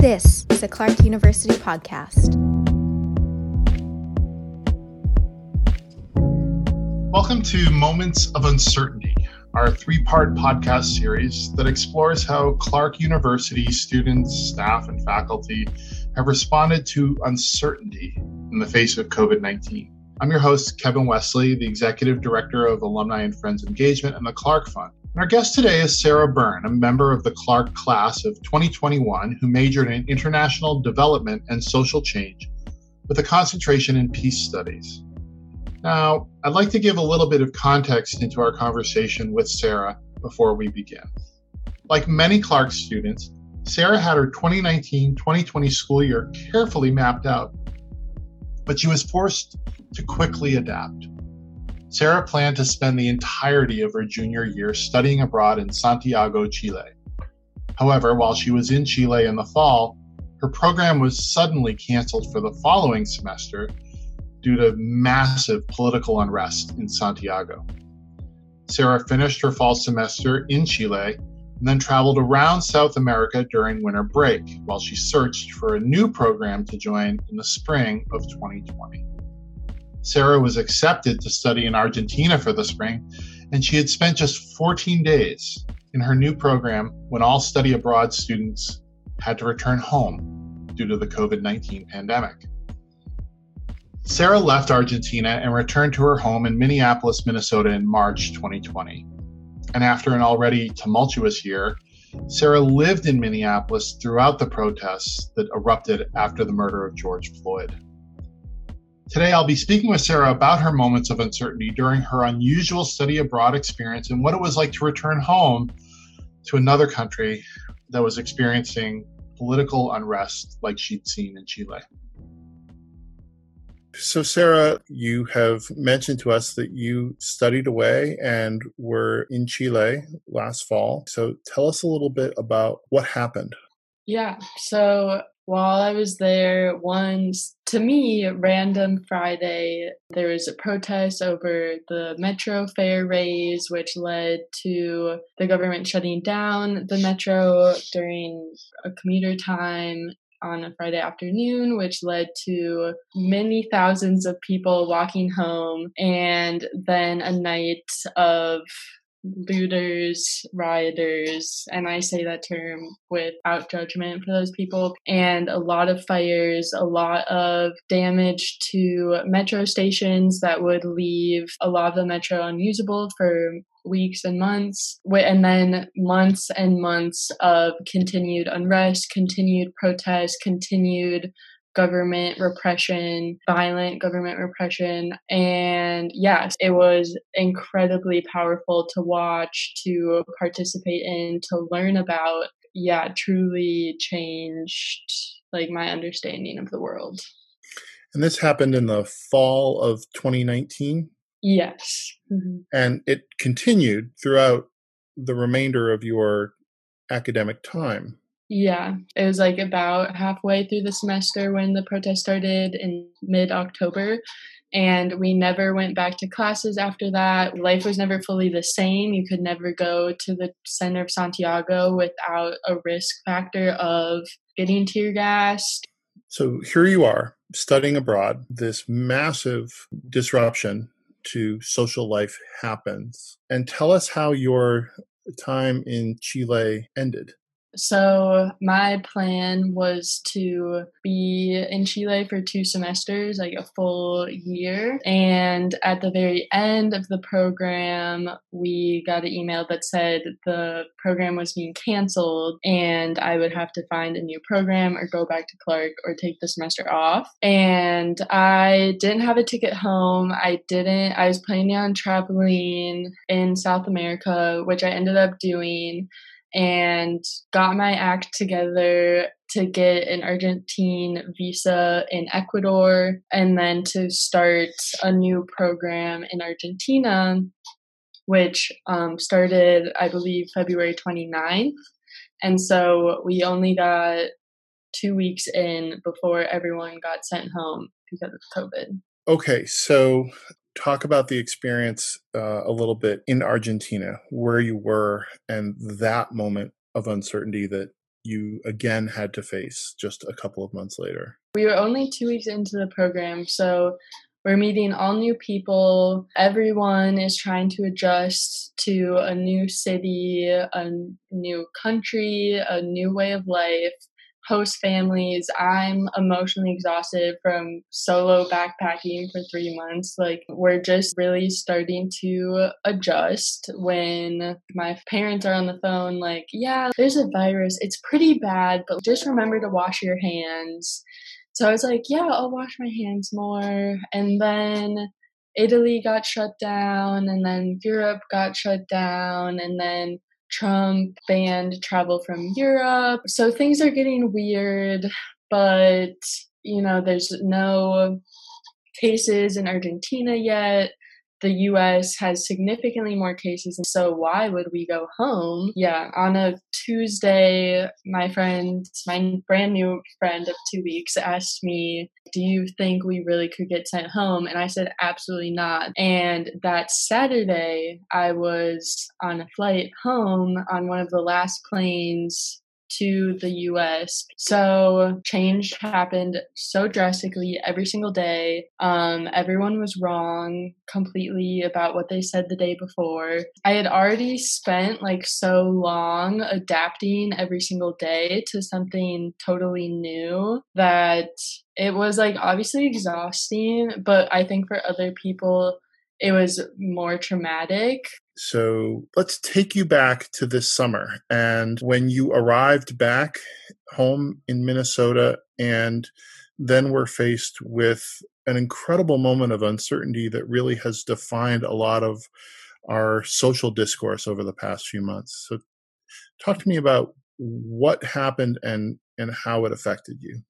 This is a Clark University podcast. Welcome to Moments of Uncertainty, our three part podcast series that explores how Clark University students, staff, and faculty have responded to uncertainty in the face of COVID 19. I'm your host, Kevin Wesley, the Executive Director of Alumni and Friends Engagement and the Clark Fund. Our guest today is Sarah Byrne, a member of the Clark class of 2021 who majored in international development and social change with a concentration in peace studies. Now, I'd like to give a little bit of context into our conversation with Sarah before we begin. Like many Clark students, Sarah had her 2019 2020 school year carefully mapped out, but she was forced to quickly adapt. Sarah planned to spend the entirety of her junior year studying abroad in Santiago, Chile. However, while she was in Chile in the fall, her program was suddenly canceled for the following semester due to massive political unrest in Santiago. Sarah finished her fall semester in Chile and then traveled around South America during winter break while she searched for a new program to join in the spring of 2020. Sarah was accepted to study in Argentina for the spring, and she had spent just 14 days in her new program when all study abroad students had to return home due to the COVID 19 pandemic. Sarah left Argentina and returned to her home in Minneapolis, Minnesota in March 2020. And after an already tumultuous year, Sarah lived in Minneapolis throughout the protests that erupted after the murder of George Floyd. Today, I'll be speaking with Sarah about her moments of uncertainty during her unusual study abroad experience and what it was like to return home to another country that was experiencing political unrest like she'd seen in Chile. So, Sarah, you have mentioned to us that you studied away and were in Chile last fall. So, tell us a little bit about what happened. Yeah. So, while I was there, one, to me, random Friday, there was a protest over the metro fare raise, which led to the government shutting down the metro during a commuter time on a Friday afternoon, which led to many thousands of people walking home, and then a night of looters, rioters, and I say that term without judgment for those people, and a lot of fires, a lot of damage to metro stations that would leave a lot of the metro unusable for weeks and months, and then months and months of continued unrest, continued protest, continued government repression, violent government repression. And yes, it was incredibly powerful to watch, to participate in, to learn about. Yeah, truly changed like my understanding of the world. And this happened in the fall of 2019? Yes. Mm-hmm. And it continued throughout the remainder of your academic time. Yeah, it was like about halfway through the semester when the protest started in mid October. And we never went back to classes after that. Life was never fully the same. You could never go to the center of Santiago without a risk factor of getting tear gassed. So here you are studying abroad. This massive disruption to social life happens. And tell us how your time in Chile ended. So my plan was to be in Chile for two semesters, like a full year. And at the very end of the program, we got an email that said the program was being canceled and I would have to find a new program or go back to Clark or take the semester off. And I didn't have a ticket home. I didn't, I was planning on traveling in South America, which I ended up doing and got my act together to get an Argentine visa in Ecuador and then to start a new program in Argentina, which um, started, I believe, February 29th. And so we only got two weeks in before everyone got sent home because of COVID. Okay, so talk about the experience uh, a little bit in Argentina, where you were, and that moment of uncertainty that you again had to face just a couple of months later? We were only two weeks into the program, so we're meeting all new people. Everyone is trying to adjust to a new city, a new country, a new way of life, host families. I'm emotionally exhausted from solo backpacking for three months. Like, we're just really starting to adjust when my parents are on the phone, like, yeah, there's a virus. It's pretty bad, but just remember to wash your hands so I was like, yeah, I'll wash my hands more. And then Italy got shut down, and then Europe got shut down, and then Trump banned travel from Europe. So things are getting weird, but you know, there's no cases in Argentina yet the US has significantly more cases, and so why would we go home? Yeah, on a Tuesday, my friend, my brand new friend of two weeks, asked me, Do you think we really could get sent home? And I said, Absolutely not. And that Saturday, I was on a flight home on one of the last planes to the US. So change happened so drastically every single day. Um, everyone was wrong completely about what they said the day before. I had already spent like so long adapting every single day to something totally new that it was like obviously exhausting, but I think for other people, it was more traumatic. So let's take you back to this summer and when you arrived back home in Minnesota and then we're faced with an incredible moment of uncertainty that really has defined a lot of our social discourse over the past few months. So talk to me about what happened and and how it affected you.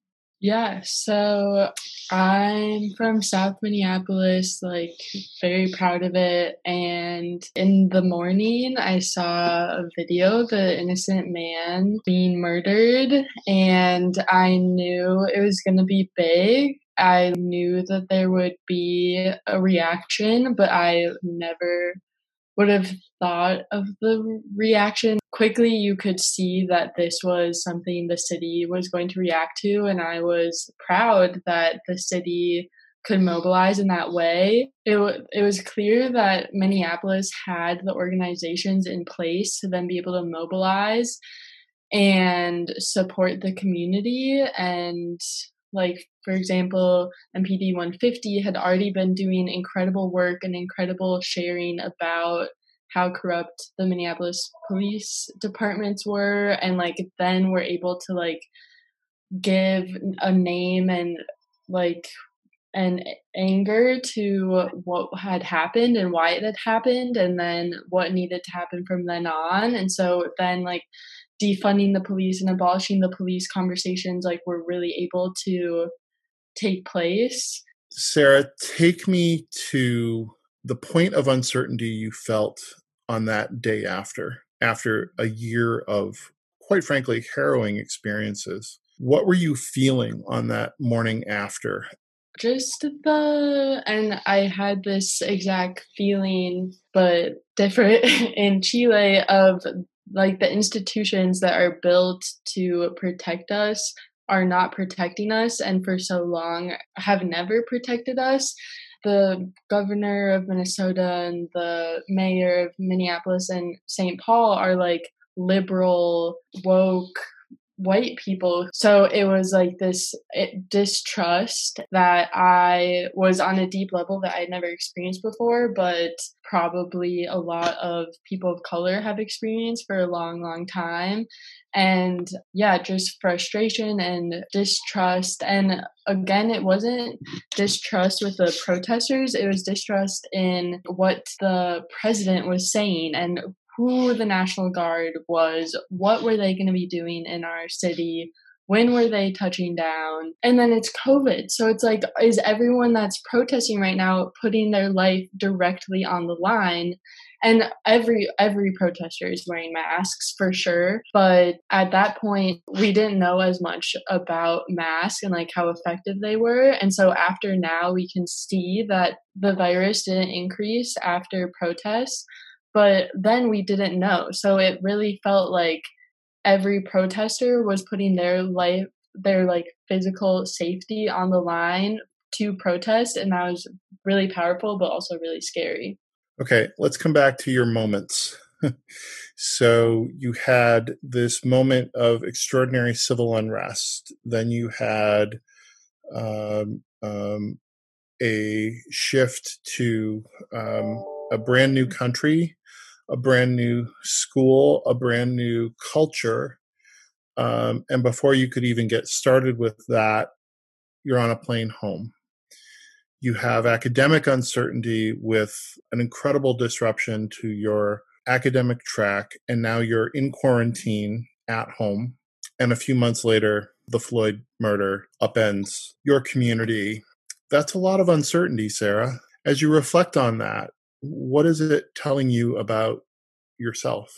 Yeah, so I'm from South Minneapolis, like very proud of it. And in the morning, I saw a video of an innocent man being murdered, and I knew it was going to be big. I knew that there would be a reaction, but I never would have thought of the reaction. Quickly, you could see that this was something the city was going to react to, and I was proud that the city could mobilize in that way. It, w- it was clear that Minneapolis had the organizations in place to then be able to mobilize and support the community and like for example mpd 150 had already been doing incredible work and incredible sharing about how corrupt the minneapolis police departments were and like then we're able to like give a name and like an anger to what had happened and why it had happened and then what needed to happen from then on. And so then like defunding the police and abolishing the police conversations like were really able to take place. Sarah, take me to the point of uncertainty you felt on that day after, after a year of, quite frankly, harrowing experiences. What were you feeling on that morning after? Just the, and I had this exact feeling, but different in Chile of like the institutions that are built to protect us are not protecting us and for so long have never protected us. The governor of minnesota and the mayor of minneapolis and st paul are like liberal woke white people. So it was like this eh, distrust that I was on a deep level that I had never experienced before, but probably a lot of people of color have experienced for a long, long time. And yeah, just frustration and distrust. And again, it wasn't distrust with the protesters, it was distrust in what the president was saying and who the National Guard was, what were they going to be doing in our city, when were they touching down, and then it's COVID. So it's like, is everyone that's protesting right now putting their life directly on the line? and every every protester is wearing masks for sure but at that point we didn't know as much about masks and like how effective they were and so after now we can see that the virus didn't increase after protests but then we didn't know. So it really felt like every protester was putting their life, their like physical safety on the line to protest. And that was really powerful, but also really scary. Okay, let's come back to your moments. so you had this moment of extraordinary civil unrest. Then you had um, um, a shift to um, a brand new country, a brand new school, a brand new culture. Um, and before you could even get started with that, you're on a plane home. You have academic uncertainty with an incredible disruption to your academic track, and now you're in quarantine at home. And a few months later, the Floyd murder upends your community. That's a lot of uncertainty, Sarah. As you reflect on that, what is it telling you about yourself?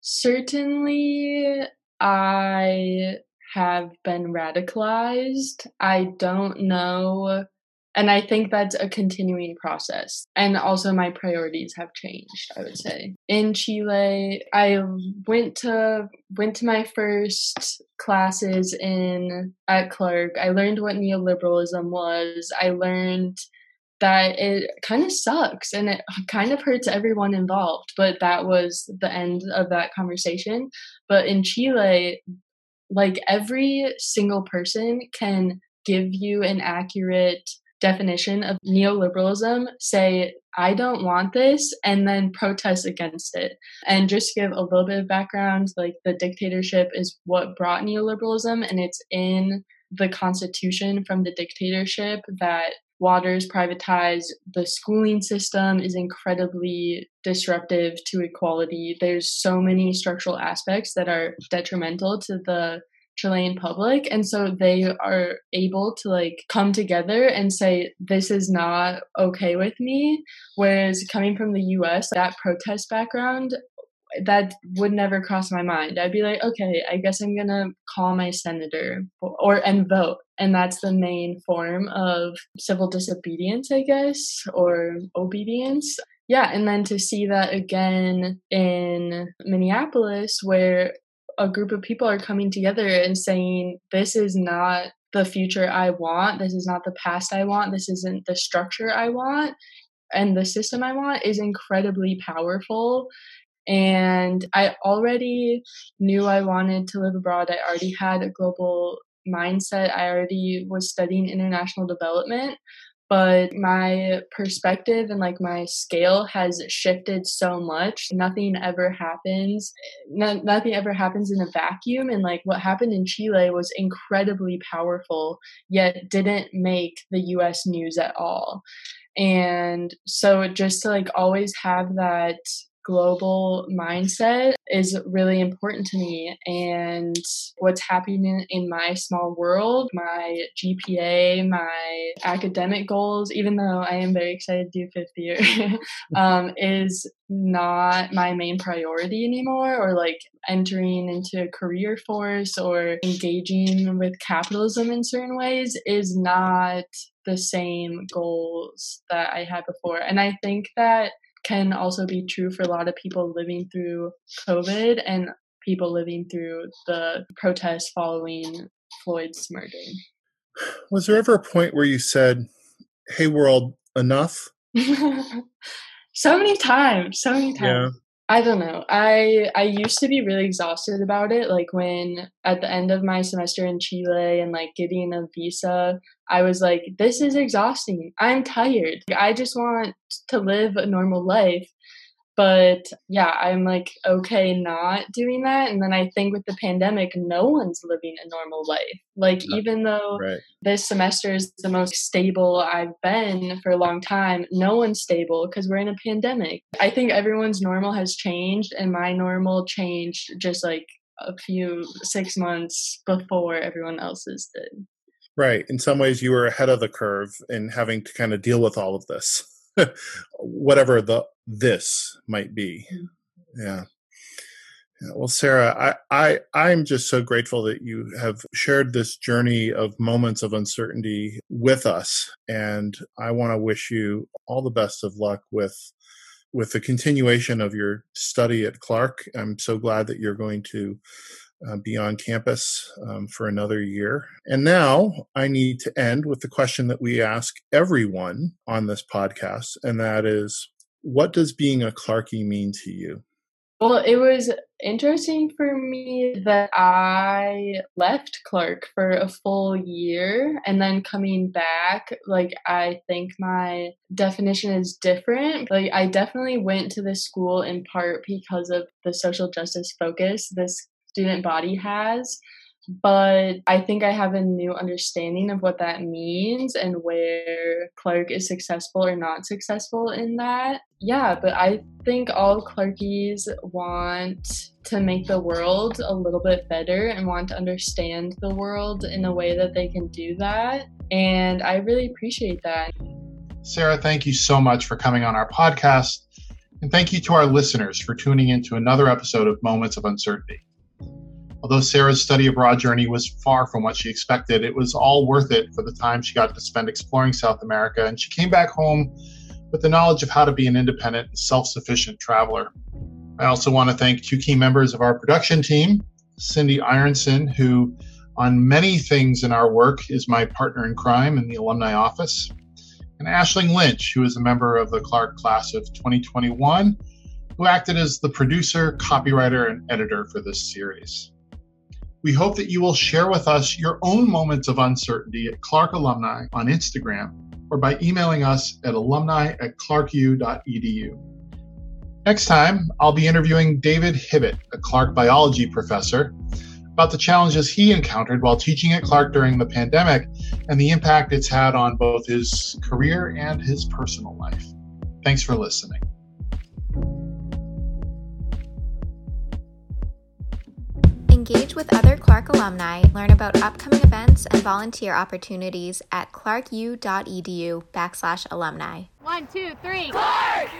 Certainly, I have been radicalized. I don't know and I think that's a continuing process. And also my priorities have changed, I would say. In Chile, I went to went to my first classes in at Clark. I learned what neoliberalism was. I learned that it kind of sucks and it kind of hurts everyone involved, but that was the end of that conversation. But in Chile, like every single person can give you an accurate definition of neoliberalism say, I don't want this, and then protest against it. And just give a little bit of background, like the dictatorship is what brought neoliberalism, and it's in the constitution from the dictatorship that Waters privatized. The schooling system is incredibly disruptive to equality. There's so many structural aspects that are detrimental to the Chilean public. And so they are able to like come together and say, this is not okay with me. Whereas coming from the US, that protest background, that would never cross my mind. I'd be like, okay, I guess I'm gonna call my senator or and vote, and that's the main form of civil disobedience, I guess, or obedience. Yeah, and then to see that again in Minneapolis, where a group of people are coming together and saying, this is not the future I want, this is not the past I want, this isn't the structure I want, and the system I want is incredibly powerful. And I already knew I wanted to live abroad. I already had a global mindset. I already was studying international development but my perspective and like my scale has shifted so much nothing ever happens no, nothing ever happens in a vacuum and like what happened in chile was incredibly powerful yet didn't make the us news at all and so just to like always have that global mindset is really important to me. And what's happening in my small world my gpa my academic goals even though i am very excited to do fifth year um, is not my main priority anymore or like entering into a career force or engaging with capitalism in certain ways is not the same goals that i had before. And i think that can also be true for a lot of people living through COVID and people living through the protests following Floyd's murder. Was there ever a point where you said, Hey, world, enough? so many times, so many times. I don't know. I I used to be really exhausted about it. Like when at the end of my semester in Chile and like getting a visa, I was like, this is exhausting. I'm tired. I just want to live a normal life. But yeah, I'm like, okay, not doing that. And then I think with the pandemic, no one's living a normal life. Like, even though right. this semester is the most stable I've been for a long time, no one's stable because we're in a pandemic. I think everyone's normal has changed, and my normal changed just like a few six months before everyone else's did. Right. In some ways, you were ahead of the curve in having to kind of deal with all of this. whatever the this might be. Mm-hmm. Yeah. yeah. Well, Sarah, I, I I'm just so grateful that you have shared this journey of moments of uncertainty with us, and I want to wish you all the best of luck with with the continuation of your study at Clark. I'm so glad that you're going to uh, be on campus um, for another year. And now I need to end with the question that we ask everyone on this podcast, and that is what does being a Clarkie mean to you? Well, it was interesting for me that I left Clark for a full year and then coming back, like, I think my definition is different. Like, I definitely went to this school in part because of the social justice focus this student body has but I think I have a new understanding of what that means and where Clark is successful or not successful in that. Yeah, but I think all Clarkies want to make the world a little bit better and want to understand the world in a way that they can do that. And I really appreciate that. Sarah, thank you so much for coming on our podcast. And thank you to our listeners for tuning in to another episode of Moments of Uncertainty. Although Sarah's study abroad journey was far from what she expected, it was all worth it for the time she got to spend exploring South America, and she came back home with the knowledge of how to be an independent, self sufficient traveler. I also want to thank two key members of our production team Cindy Ironson, who, on many things in our work, is my partner in crime in the alumni office, and Ashling Lynch, who is a member of the Clark class of 2021, who acted as the producer, copywriter, and editor for this series. We hope that you will share with us your own moments of uncertainty at Clark Alumni on Instagram or by emailing us at alumni at clarku.edu. Next time, I'll be interviewing David Hibbett, a Clark biology professor, about the challenges he encountered while teaching at Clark during the pandemic and the impact it's had on both his career and his personal life. Thanks for listening. Engage with other Clark alumni, learn about upcoming events and volunteer opportunities at clarku.edu backslash alumni. One, two, three. Clark!